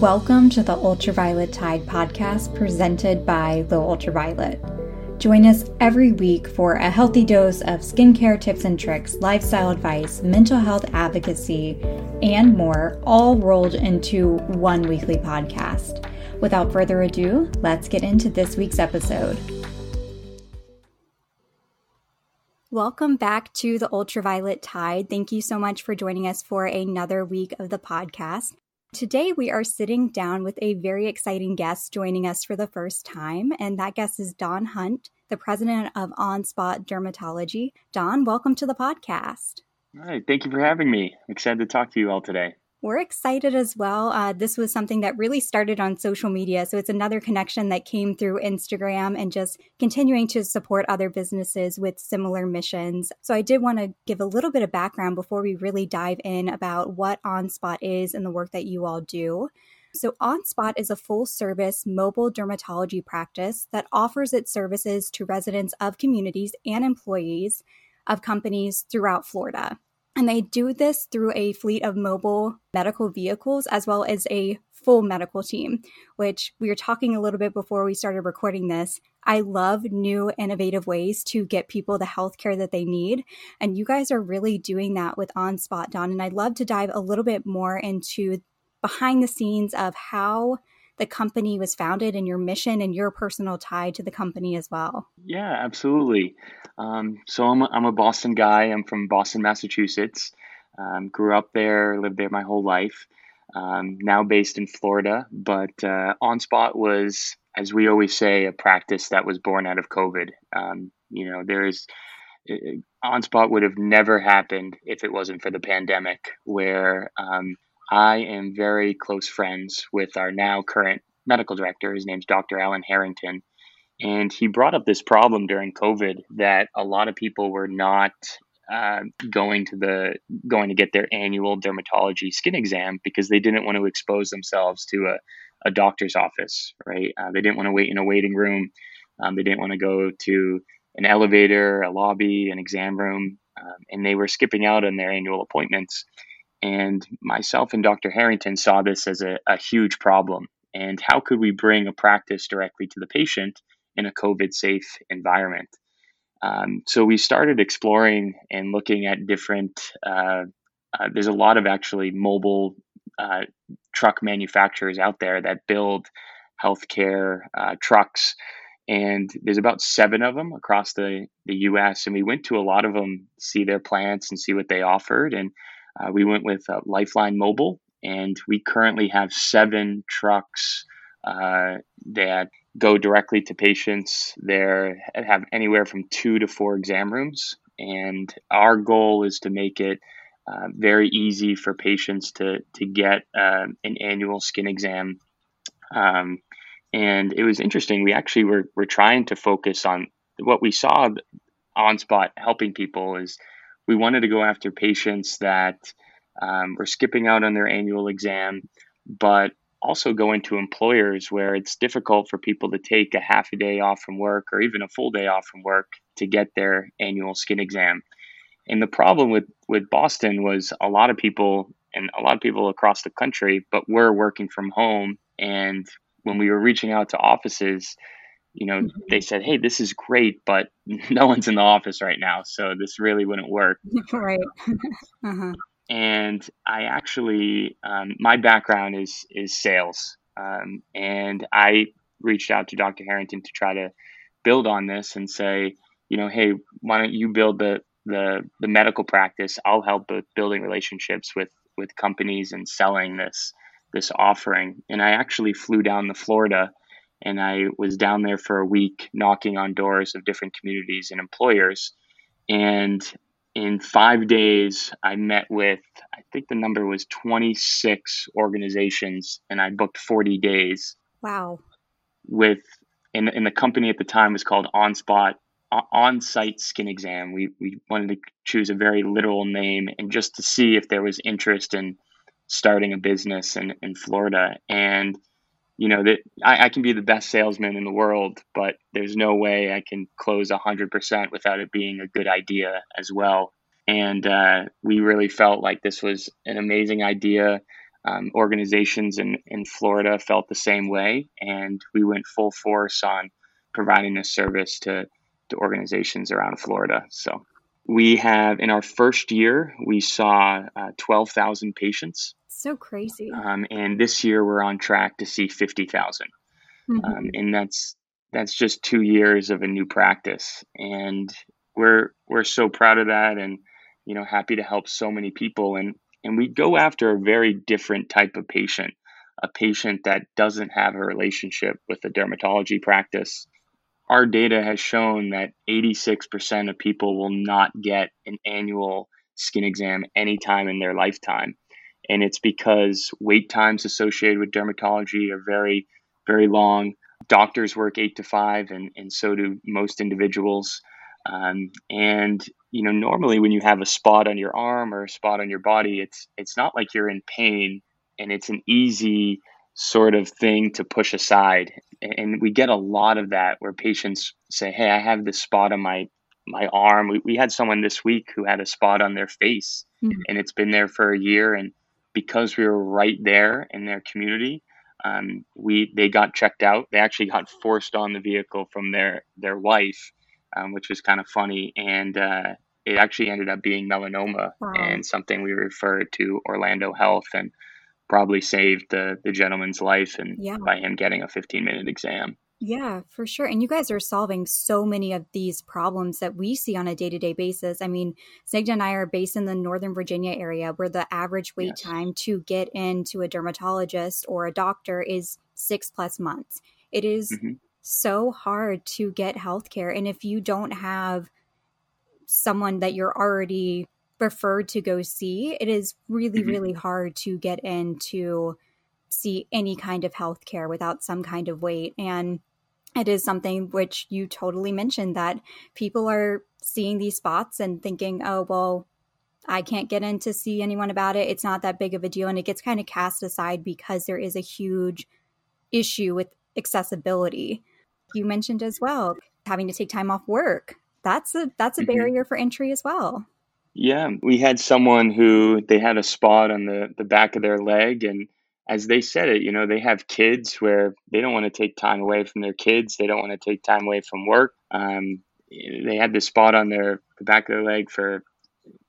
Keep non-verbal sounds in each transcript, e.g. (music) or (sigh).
Welcome to the Ultraviolet Tide podcast presented by The Ultraviolet. Join us every week for a healthy dose of skincare tips and tricks, lifestyle advice, mental health advocacy, and more, all rolled into one weekly podcast. Without further ado, let's get into this week's episode. Welcome back to the Ultraviolet Tide. Thank you so much for joining us for another week of the podcast. Today, we are sitting down with a very exciting guest joining us for the first time, and that guest is Don Hunt, the president of OnSpot Dermatology. Don, welcome to the podcast. All right, thank you for having me. I'm excited to talk to you all today. We're excited as well. Uh, this was something that really started on social media. So it's another connection that came through Instagram and just continuing to support other businesses with similar missions. So I did want to give a little bit of background before we really dive in about what OnSpot is and the work that you all do. So, OnSpot is a full service mobile dermatology practice that offers its services to residents of communities and employees of companies throughout Florida. And they do this through a fleet of mobile medical vehicles as well as a full medical team, which we were talking a little bit before we started recording this. I love new, innovative ways to get people the health care that they need. And you guys are really doing that with OnSpot, Don. And I'd love to dive a little bit more into behind the scenes of how the company was founded and your mission and your personal tie to the company as well. Yeah, absolutely. Um, so I'm a, I'm a Boston guy. I'm from Boston, Massachusetts. Um, grew up there, lived there my whole life. Um, now based in Florida, but uh, OnSpot was, as we always say, a practice that was born out of COVID. Um, you know, there is OnSpot would have never happened if it wasn't for the pandemic, where um, I am very close friends with our now current medical director. His name's Dr. Alan Harrington. And he brought up this problem during COVID that a lot of people were not uh, going to the going to get their annual dermatology skin exam because they didn't want to expose themselves to a, a doctor's office, right? Uh, they didn't want to wait in a waiting room. Um, they didn't want to go to an elevator, a lobby, an exam room, um, and they were skipping out on their annual appointments. And myself and Dr. Harrington saw this as a, a huge problem. And how could we bring a practice directly to the patient in a COVID safe environment? Um, so we started exploring and looking at different, uh, uh, there's a lot of actually mobile uh, truck manufacturers out there that build healthcare uh, trucks. And there's about seven of them across the, the US. And we went to a lot of them, see their plants and see what they offered. And uh, we went with uh, Lifeline Mobile, and we currently have seven trucks uh, that go directly to patients. They have anywhere from two to four exam rooms, and our goal is to make it uh, very easy for patients to to get uh, an annual skin exam. Um, and it was interesting. We actually were, were trying to focus on what we saw OnSpot helping people is we wanted to go after patients that um, were skipping out on their annual exam, but also go into employers where it's difficult for people to take a half a day off from work or even a full day off from work to get their annual skin exam. And the problem with, with Boston was a lot of people and a lot of people across the country, but we're working from home. And when we were reaching out to offices, you know, mm-hmm. they said, "Hey, this is great, but (laughs) no one's in the office right now, so this really wouldn't work." (laughs) right. (laughs) uh-huh. And I actually, um, my background is is sales, um, and I reached out to Dr. Harrington to try to build on this and say, you know, hey, why don't you build the the the medical practice? I'll help with building relationships with with companies and selling this this offering. And I actually flew down to Florida and I was down there for a week knocking on doors of different communities and employers. And in five days, I met with, I think the number was 26 organizations, and I booked 40 days. Wow. With, and, and the company at the time was called OnSpot on site skin exam. We, we wanted to choose a very literal name and just to see if there was interest in starting a business in, in Florida. And you know that I, I, can be the best salesman in the world, but there's no way I can close hundred percent without it being a good idea as well. And uh, we really felt like this was an amazing idea. um, organizations in, in Florida felt the same way, and we went full force on providing this service to, to organizations around Florida. So we have, in our first year, we saw uh, 12,000 patients. So crazy. Um, and this year, we're on track to see 50,000. Mm-hmm. Um, and that's that's just two years of a new practice, and we're we're so proud of that, and you know happy to help so many people. And and we go after a very different type of patient, a patient that doesn't have a relationship with a dermatology practice. Our data has shown that 86% of people will not get an annual skin exam anytime in their lifetime. And it's because wait times associated with dermatology are very, very long. Doctors work eight to five, and, and so do most individuals. Um, and you know, normally when you have a spot on your arm or a spot on your body, it's it's not like you're in pain, and it's an easy sort of thing to push aside. And we get a lot of that where patients say, "Hey, I have this spot on my my arm." We, we had someone this week who had a spot on their face, mm-hmm. and it's been there for a year. And because we were right there in their community, um, we they got checked out. They actually got forced on the vehicle from their their wife um, which was kind of funny. And uh, it actually ended up being melanoma wow. and something we referred to Orlando Health and probably saved the, the gentleman's life and yeah. by him getting a 15 minute exam. Yeah, for sure. And you guys are solving so many of these problems that we see on a day to day basis. I mean, Snigdha and I are based in the Northern Virginia area where the average wait yes. time to get into a dermatologist or a doctor is six plus months. It is mm-hmm so hard to get healthcare. And if you don't have someone that you're already preferred to go see, it is really, mm-hmm. really hard to get into see any kind of healthcare without some kind of wait. And it is something which you totally mentioned that people are seeing these spots and thinking, oh, well, I can't get in to see anyone about it. It's not that big of a deal. And it gets kind of cast aside because there is a huge issue with accessibility you mentioned as well, having to take time off work. That's a that's a mm-hmm. barrier for entry as well. Yeah, we had someone who they had a spot on the the back of their leg and as they said it, you know, they have kids where they don't want to take time away from their kids. They don't want to take time away from work. Um, they had this spot on their the back of their leg for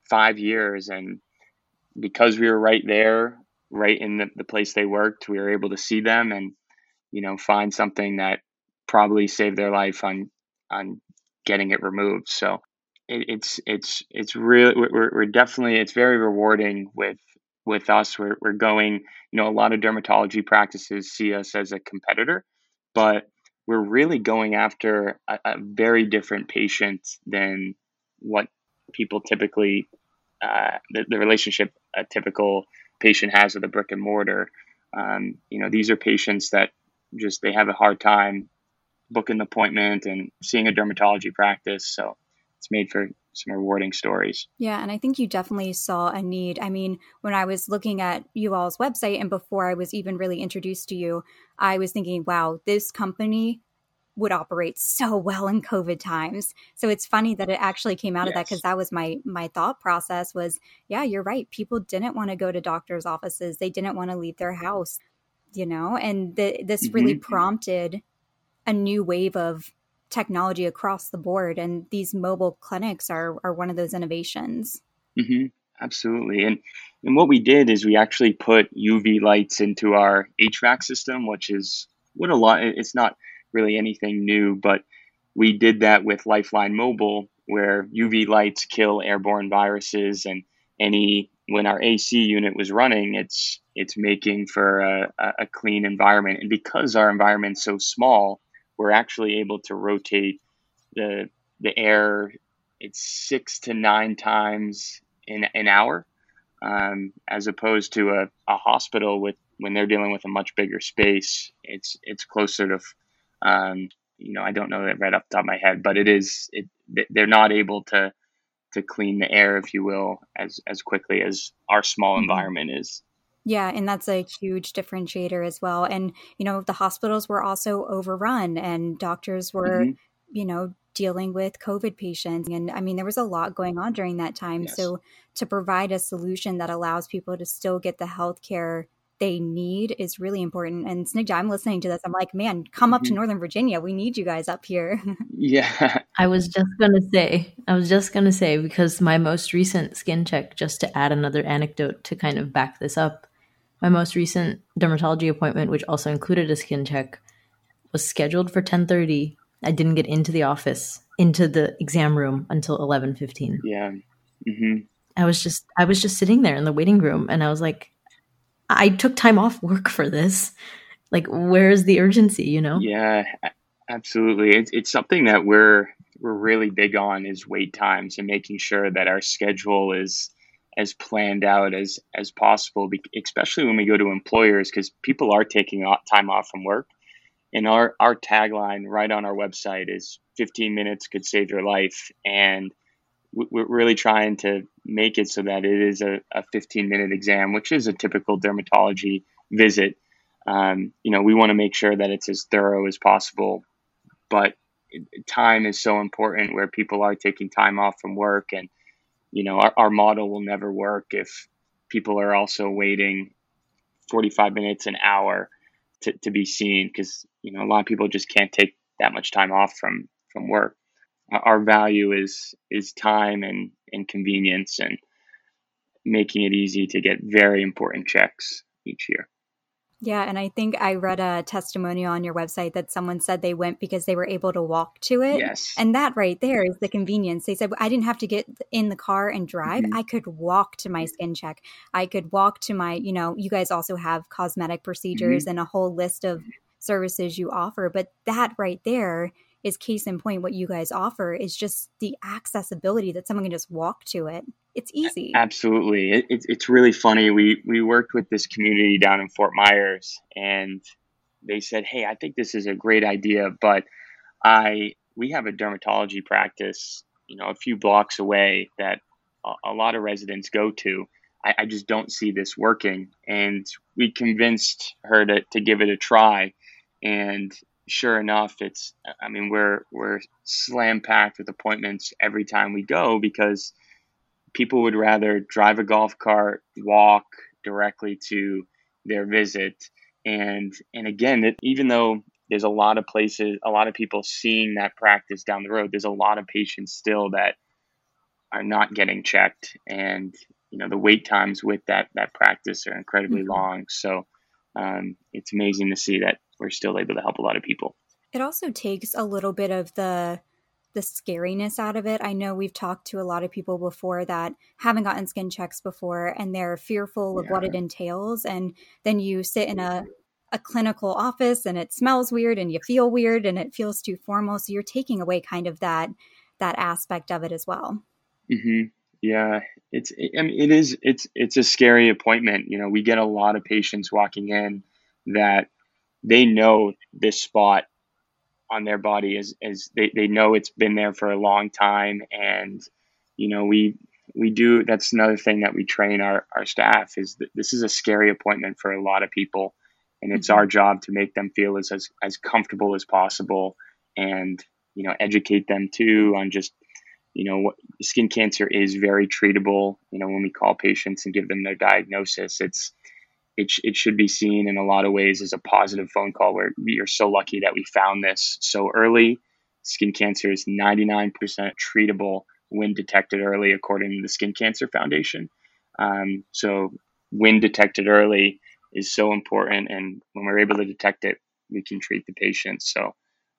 five years, and because we were right there, right in the, the place they worked, we were able to see them and you know find something that probably saved their life on on getting it removed. So it, it's it's it's really we're, we're definitely it's very rewarding with with us. We're we're going. You know, a lot of dermatology practices see us as a competitor, but we're really going after a, a very different patient than what people typically uh, the, the relationship a typical patient has with a brick and mortar. Um, you know, these are patients that just they have a hard time booking an appointment and seeing a dermatology practice. So it's made for some rewarding stories. Yeah, and I think you definitely saw a need. I mean, when I was looking at you all's website and before I was even really introduced to you, I was thinking, wow, this company would operate (laughs) so well in covid times so it's funny that it actually came out yes. of that because that was my my thought process was yeah you're right people didn't want to go to doctors offices they didn't want to leave their house you know and the, this mm-hmm. really prompted a new wave of technology across the board and these mobile clinics are are one of those innovations. Mm-hmm. absolutely. And and what we did is we actually put uv lights into our hvac system which is what a lot it's not really anything new but we did that with lifeline mobile where uv lights kill airborne viruses and any when our ac unit was running it's it's making for a, a clean environment. And because our environment's so small we're actually able to rotate the the air it's six to nine times in an hour um, as opposed to a, a hospital with when they're dealing with a much bigger space it's it's closer to um, you know I don't know that right off the top of my head but it is it they're not able to to clean the air if you will as as quickly as our small mm-hmm. environment is yeah, and that's a huge differentiator as well. And, you know, the hospitals were also overrun and doctors were, mm-hmm. you know, dealing with COVID patients. And I mean, there was a lot going on during that time. Yes. So to provide a solution that allows people to still get the health care they need is really important. And Snigdha, I'm listening to this. I'm like, man, come up mm-hmm. to Northern Virginia. We need you guys up here. (laughs) yeah. I was just going to say, I was just going to say, because my most recent skin check, just to add another anecdote to kind of back this up, my most recent dermatology appointment, which also included a skin check, was scheduled for 1030. I didn't get into the office, into the exam room until 1115. Yeah. Mm-hmm. I was just, I was just sitting there in the waiting room and I was like, I took time off work for this. Like, where's the urgency? You know? Yeah, absolutely. It's it's something that we're we're really big on is wait times and making sure that our schedule is as planned out as as possible. Especially when we go to employers, because people are taking time off from work. And our our tagline right on our website is 15 minutes could save your life and we're really trying to make it so that it is a, a 15 minute exam, which is a typical dermatology visit. Um, you know, we want to make sure that it's as thorough as possible, but time is so important where people are taking time off from work and, you know, our, our model will never work if people are also waiting 45 minutes, an hour to, to be seen because, you know, a lot of people just can't take that much time off from, from work our value is is time and, and convenience and making it easy to get very important checks each year. Yeah, and I think I read a testimonial on your website that someone said they went because they were able to walk to it. Yes. And that right there is the convenience. They said, I didn't have to get in the car and drive. Mm-hmm. I could walk to my skin check. I could walk to my, you know, you guys also have cosmetic procedures mm-hmm. and a whole list of services you offer. But that right there is case in point what you guys offer is just the accessibility that someone can just walk to it. It's easy. absolutely. It, it, it's really funny. We we worked with this community down in fort myers and they said hey i think this is a great idea but i we have a dermatology practice you know a few blocks away that a, a lot of residents go to. I, I just don't see this working. And we convinced her to, to give it a try and sure enough, it's I mean we're we're slam packed with appointments every time we go because people would rather drive a golf cart, walk directly to their visit, and and again, it, even though there's a lot of places, a lot of people seeing that practice down the road, there's a lot of patients still that are not getting checked, and you know the wait times with that that practice are incredibly mm-hmm. long. So um, it's amazing to see that we're still able to help a lot of people. It also takes a little bit of the the scariness out of it. I know we've talked to a lot of people before that haven't gotten skin checks before and they're fearful of yeah. what it entails and then you sit in a a clinical office and it smells weird and you feel weird and it feels too formal so you're taking away kind of that that aspect of it as well. Mhm. Yeah, it's I mean, it is it's it's a scary appointment. You know, we get a lot of patients walking in that they know this spot on their body as, as they, they know it's been there for a long time. And you know we we do that's another thing that we train our, our staff is that this is a scary appointment for a lot of people. And it's mm-hmm. our job to make them feel as, as as comfortable as possible and you know educate them too on just you know what skin cancer is very treatable. You know when we call patients and give them their diagnosis it's it, sh- it should be seen in a lot of ways as a positive phone call where we are so lucky that we found this so early. Skin cancer is 99% treatable when detected early, according to the Skin Cancer Foundation. Um, so, when detected early is so important. And when we're able to detect it, we can treat the patient. So,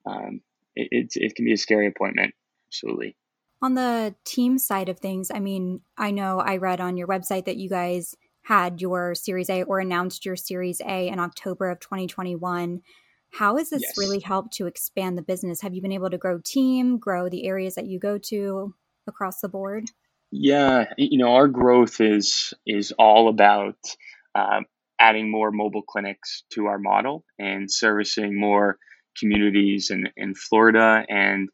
um, it, it, it can be a scary appointment. Absolutely. On the team side of things, I mean, I know I read on your website that you guys had your Series A or announced your Series A in October of 2021. How has this yes. really helped to expand the business? Have you been able to grow team, grow the areas that you go to across the board? Yeah, you know, our growth is is all about uh, adding more mobile clinics to our model and servicing more communities in, in Florida. And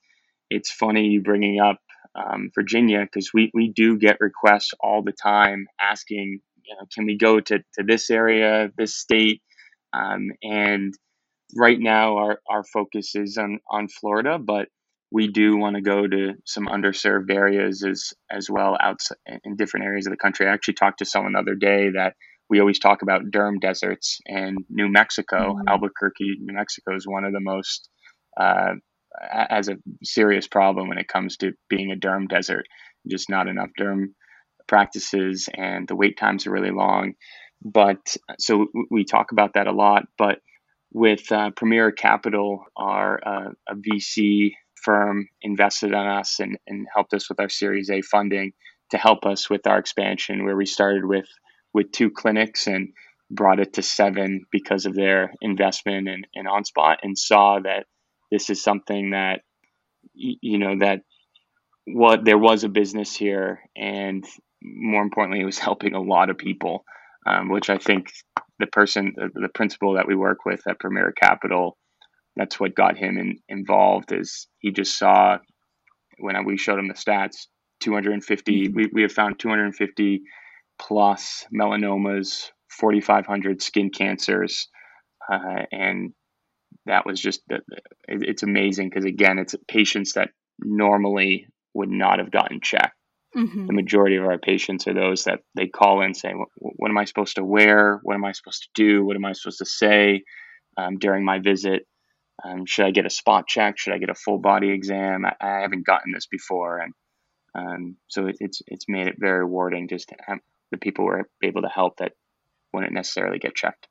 it's funny you bringing up um, Virginia because we, we do get requests all the time asking you know, can we go to, to this area, this state? Um, and right now, our, our focus is on, on Florida, but we do want to go to some underserved areas as, as well outside in different areas of the country. I actually talked to someone the other day that we always talk about derm deserts and New Mexico, Mhm. Albuquerque, New Mexico is one of the most uh, has a serious problem when it comes to being a derm desert. Just not enough derm practices, and the wait times are really long. But so we talk about that a lot. But with uh, Premier Capital, our uh, a VC firm invested on us and, and helped us with our Series A funding to help us with our expansion, where we started with with two clinics and brought it to seven because of their investment and in, in OnSpot and saw that this is something that you know that what there was a business here and more importantly it was helping a lot of people um, which i think the person the, the principal that we work with at premier capital that's what got him in, involved is he just saw when I, we showed him the stats 250 we, we have found 250 plus melanomas 4500 skin cancers uh, and that was just it's amazing because again it's patients that normally would not have gotten checked Mm-hmm. the majority of our patients are those that they call in saying what, am i supposed to wear? What am i supposed to do? What am i supposed to say um, during my visit? Um, should i get a spot check? Should i get a full body exam? I, I haven't gotten this before. And um, so it, it's it's made it very rewarding just to have the people we're able to help that wouldn't necessarily get checked.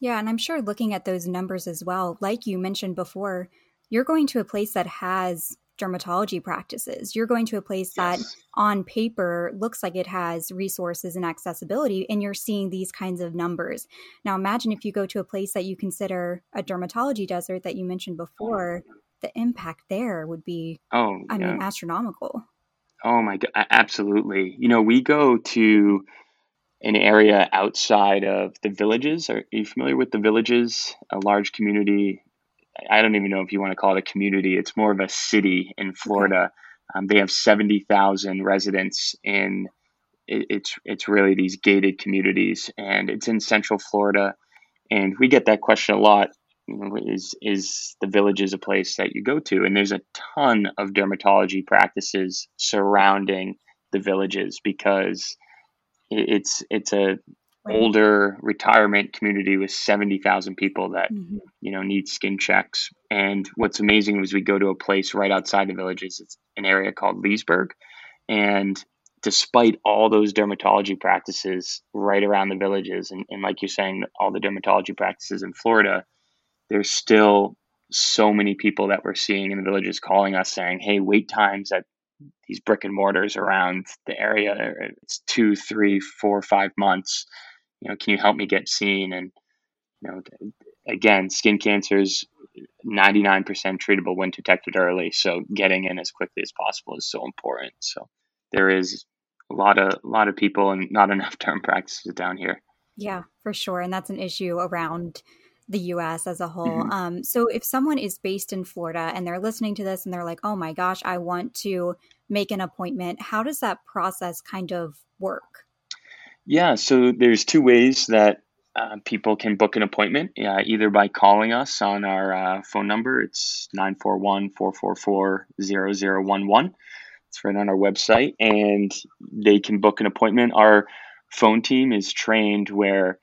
Yeah, and I'm sure looking at those numbers as well, like you mentioned before, you're going to a place that has dermatology practices. You're going to a place that on paper looks like it has resources and accessibility, and you're seeing these kinds of numbers. Now, imagine if you go to a place that you consider a dermatology desert that you mentioned before, the impact there would be, oh I yeah. mean, astronomical. Oh my god, absolutely. You know, we go to an area outside of the villages. Are you familiar with the villages? A large community. I don't even know if you want to call it a community. It's more of a city in Florida. Um, they have seventy thousand residents in. It, it's it's really these gated communities, and it's in Central Florida. And we get that question a lot. You know, is is the villages a place that you go to? And there's a ton of dermatology practices surrounding the villages because it- it's it's a. older retirement community with 70,000 people that Mhm. you know need skin checks. And what's amazing is we go to a place right outside the villages. It's an area called leesburg. And despite all those dermatology practices right around the villages and, and like you're saying all the dermatology practices in florida there's still so many people that we're seeing in the villages calling us saying hey wait times at these brick and mortars around the area. It's two three four five months you know can you help me get seen and you know again skin cancers 99% treatable when detected early so getting in as quickly as possible is so important so there is a lot of a lot of people and not (laughs) enough derm practices down here Yeah, for sure. And that's an issue around the US as a whole. Mhm. Um, so if someone is based in Florida and they're listening to this and they're like, oh my gosh, I want to make an appointment, how does that process kind of work? Yeah, so there's two ways that uh, people can book an appointment, uh, either by calling us on our uh, phone number. It's 941 444 0011. It's right on our website, and they can book an appointment. Our phone team is trained where,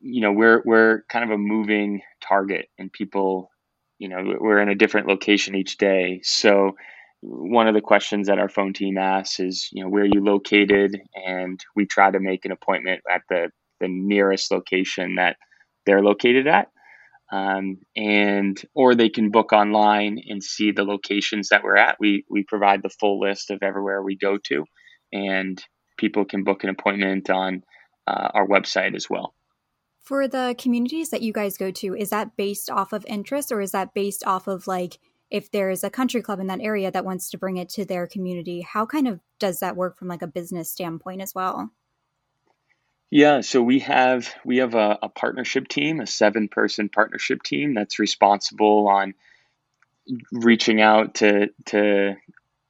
you know, we're, we're kind of a moving target, and people, you know, we're in a different location each day. So, one of the questions that our phone team asks is, you know, where are you located? And we try to make an appointment at the, the nearest location that they're located at. Um, and or they can book online and see the locations that we're at. We we provide the full list of everywhere we go to, and people can book an appointment on uh, our website as well. For the communities that you guys go to, is that based off of interest or is that based off of like if there's a country club in that area that wants to bring it to their community? How kind of does that work from like a business standpoint as well? Yeah, so we have we have a, a partnership team, a seven person partnership team that's responsible on reaching out to to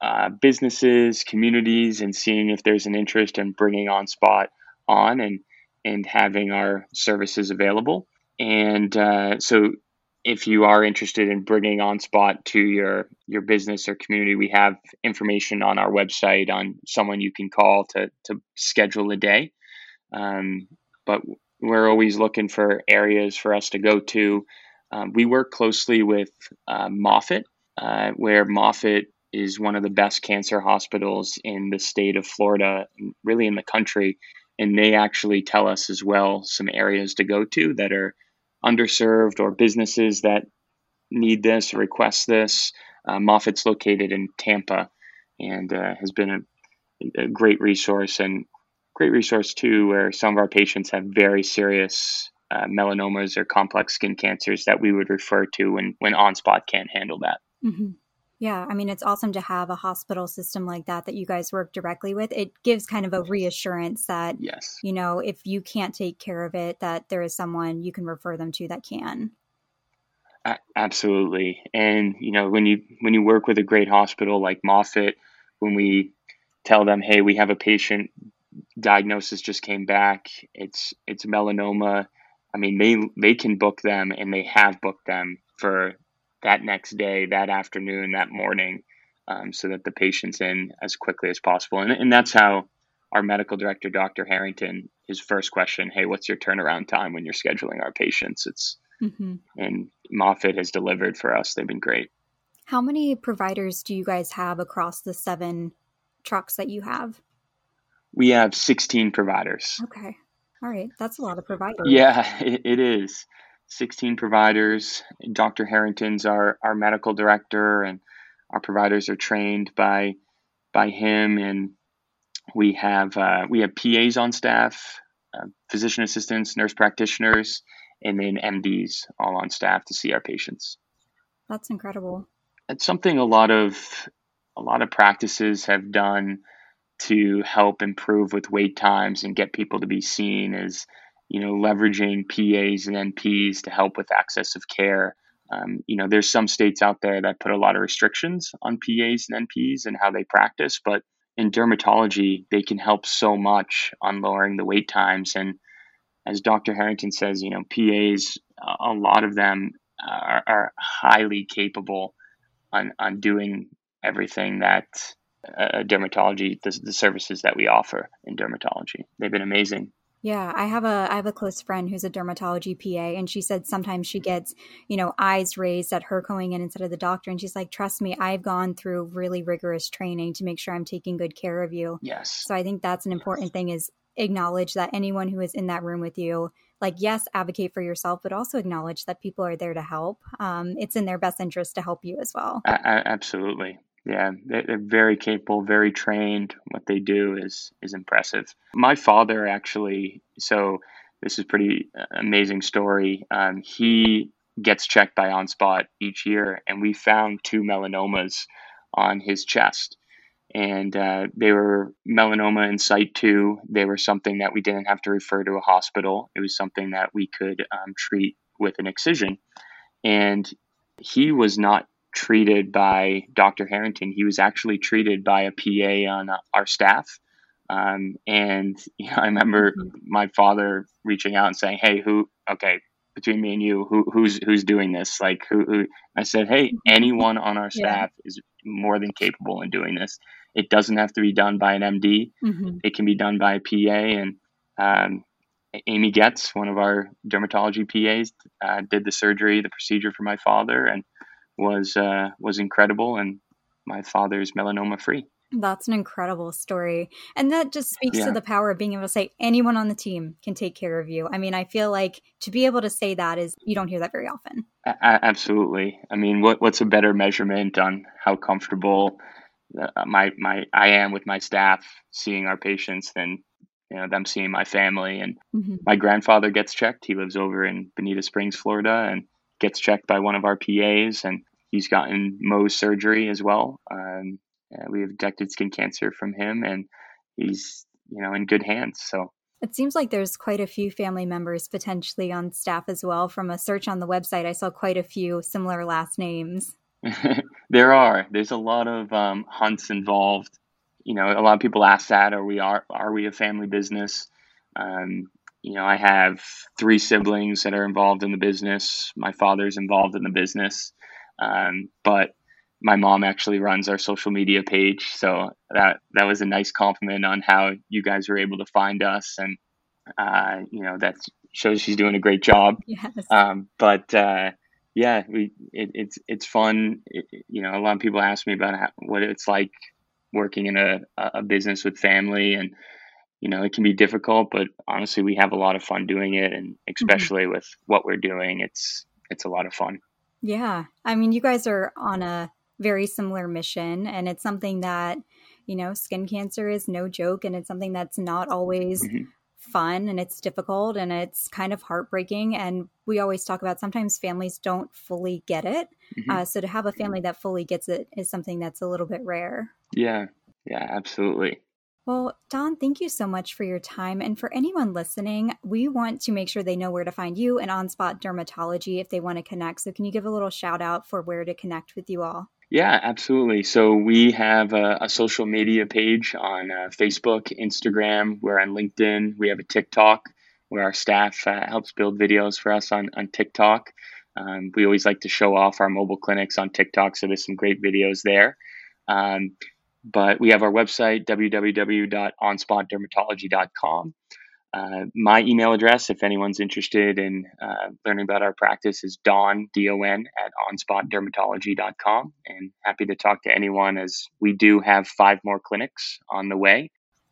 uh, businesses, communities, and seeing if there's an interest in bringing OnSpot on and and having our services available. And uh, so, if you are interested in bringing OnSpot to your your business or community, we have information on our website on someone you can call to to schedule a day. Um, but we're always looking for areas for us to go to. Um, we work closely with uh, Moffitt, uh, where Moffitt is one of the best cancer hospitals in the state of Florida, really in the country. And they actually tell us as well some areas to go to that are underserved or businesses that need this, or request this. Uh, Moffitt's located in Tampa and uh, has been a, a, great resource and great resource too, where some of our patients have very serious uh, melanomas or complex skin cancers that we would refer to when when OnSpot can't handle that. Mm-hmm. Yeah, I mean, it's awesome to have a hospital system like that that you guys work directly with. It gives kind of a reassurance that, yes, you know, if you can't take care of it, that there is someone you can refer them to that can. A- absolutely, and you know, when you when you work with a great hospital like Moffitt, when we tell them, hey, we have a patient diagnosis just came back, it's it's melanoma. I mean, they they can book them, and they have booked them for that next day, that afternoon, that morning, um, so that the patient's in as quickly as possible. And, and that's how our medical director, Dr. Harrington, his first question, hey, what's your turnaround time when you're scheduling our patients? It's mm-hmm. and Moffitt has delivered for us. They've been great. How many providers do you guys have across the seven trucks that you have? We have 16 providers. Okay. All right. That's a lot of providers. Yeah, (laughs) it, it is. 16 providers. Dr. Harrington's our, our medical director, and our providers are trained by by him. And we have uh, we have PAs on staff, uh, physician assistants, nurse practitioners, and then MDs all on staff to see our patients. That's incredible. It's something a lot of a lot of practices have done to help improve with wait times and get people to be seen is you know, leveraging PAs and NPs to help with access of care. Um, you know, there's some states out there that put a lot of restrictions on PAs and NPs and how they practice, but in dermatology, they can help so much on lowering the wait times. And as Dr. Harrington says, you know, PAs, a lot of them are, are highly capable on, on doing everything that uh, dermatology, the, the services that we offer in dermatology. They've been amazing. Yeah, I have a I have a close friend who's a dermatology PA and she said sometimes she gets, you know, eyes raised at her going in instead of the doctor and she's like, "Trust me, I've gone through really rigorous training to make sure I'm taking good care of you." Yes. So I think that's an important yes. thing is acknowledge that anyone who is in that room with you, like yes, advocate for yourself, but also acknowledge that people are there to help. Um, it's in their best interest to help you as well. Absolutely. Yeah, they're very capable, very trained. What they do is is impressive. My father actually, so this is pretty uh, amazing story. Um, he gets checked by OnSpot each year, and we found two melanomas on his chest, and uh, they were melanoma in situ. They were something that we didn't have to refer to a hospital. It was something that we could um, treat with an excision, and he was not treated by Dr. Harrington. He was actually treated by a PA on uh, our staff. Um, and (laughs) you know, I remember mm-hmm. my father reaching out and saying, "Hey, who? Okay, between me and you, who, who's who's doing this? Like, who, who?" I said, "Hey, mm-hmm. anyone on our staff yeah. is more than capable in doing this. It doesn't have to be done by an MD. Mm-hmm. It can be done by a PA." And um, Amy Getz, one of our dermatology PAs, uh, did the surgery, the procedure for my father, and was uh, was incredible, and my father's melanoma free. That's an incredible story. And that just speaks yeah. to the power of being able to say anyone on the team can take care of you. I mean, I feel like to be able to say that is you don't hear that very often. A- absolutely. I mean, what what's a better measurement on how comfortable uh, my my I am with my staff seeing our patients than you know them seeing my family and mm-hmm. my grandfather gets checked. He lives over in Bonita Springs, Florida and gets checked by one of our PAs and he's gotten Mohs surgery as well. Um, we have detected skin cancer from him, and he's you know in good hands. So it seems like there's quite a few family members potentially on staff as well. From a search on the website, I saw quite a few similar last names. (laughs) there are. There's a lot of um, hunts involved. You know, a lot of people ask that: Are we are are we a family business? Um, you know, I have three siblings that are involved in the business. My father's involved in the business. Um, but my mom actually runs our social media page, so that that was a nice compliment on how you guys were able to find us. And Uh, you know, that shows she's doing a great job. Yes. Um, but uh, yeah, we it, it's it's fun. It, you know, a lot of people ask me about how, what it's like working in a, a business with family and you know it can be difficult but honestly we have a lot of fun doing it and mm-hmm. especially mm-hmm. with what we're doing it's it's a lot of fun yeah i mean you guys are on a very similar mission and it's something that you know skin cancer is no joke and it's something that's not always mm-hmm. fun and it's difficult and it's kind of heartbreaking and we always talk about sometimes families don't fully get it mm-hmm. uh, so to have a family that fully gets it is something that's a little bit rare yeah yeah absolutely well, Don, thank you so much for your time. And for anyone listening, we want to make sure they know where to find you and OnSpot Dermatology if they want to connect. So, can you give a little shout out for where to connect with you all? Yeah, absolutely. So, we have a, a social media page on uh, Facebook, Instagram, we're on LinkedIn, we have a TikTok where our staff uh, helps build videos for us on, on TikTok. Um, we always like to show off our mobile clinics on TikTok, so there's some great videos there. Um, but we have our website, www.onspotdermatology.com. Uh, my email address, if anyone's interested in uh, learning about our practice, is don, D-O-N, at onspotdermatology.com. And happy to talk to anyone as we do have five more clinics on the way.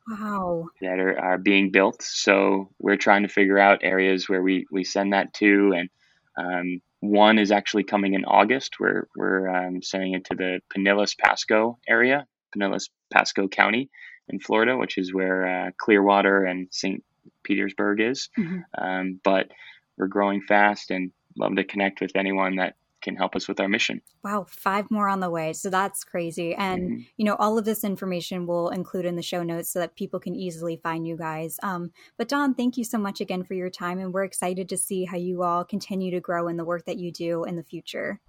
Wow. That are, are being built. So we're trying to figure out areas where we, we send that to. And um, one is actually coming in August. We're, we're um, sending it to the Pinellas Pasco area Pinellas Pasco County in Florida, which is where uh, Clearwater and St. Petersburg is. Mm-hmm. Um, but we're growing fast and love to connect with anyone that can help us with our mission. Wow, five more on the way. So that's crazy. And, mm-hmm. you know, all of this information we'll include in the show notes so that people can easily find you guys. Um, but, Don, thank you so much again for your time. And we're excited to see how you all continue to grow in the work that you do in the future.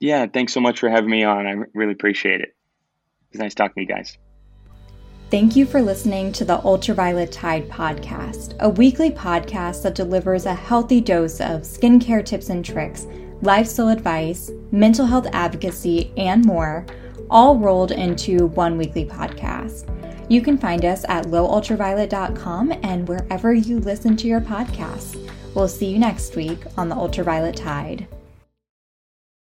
Yeah, thanks so much for having me on. I really appreciate it. It's nice talking to you guys. Thank you for listening to the Ultraviolet Tide podcast, a weekly podcast that delivers a healthy dose of skincare tips and tricks, lifestyle advice, mental health advocacy, and more, all rolled into one weekly podcast. You can find us at lowultraviolet.com and wherever you listen to your podcasts. We'll see you next week on the Ultraviolet Tide.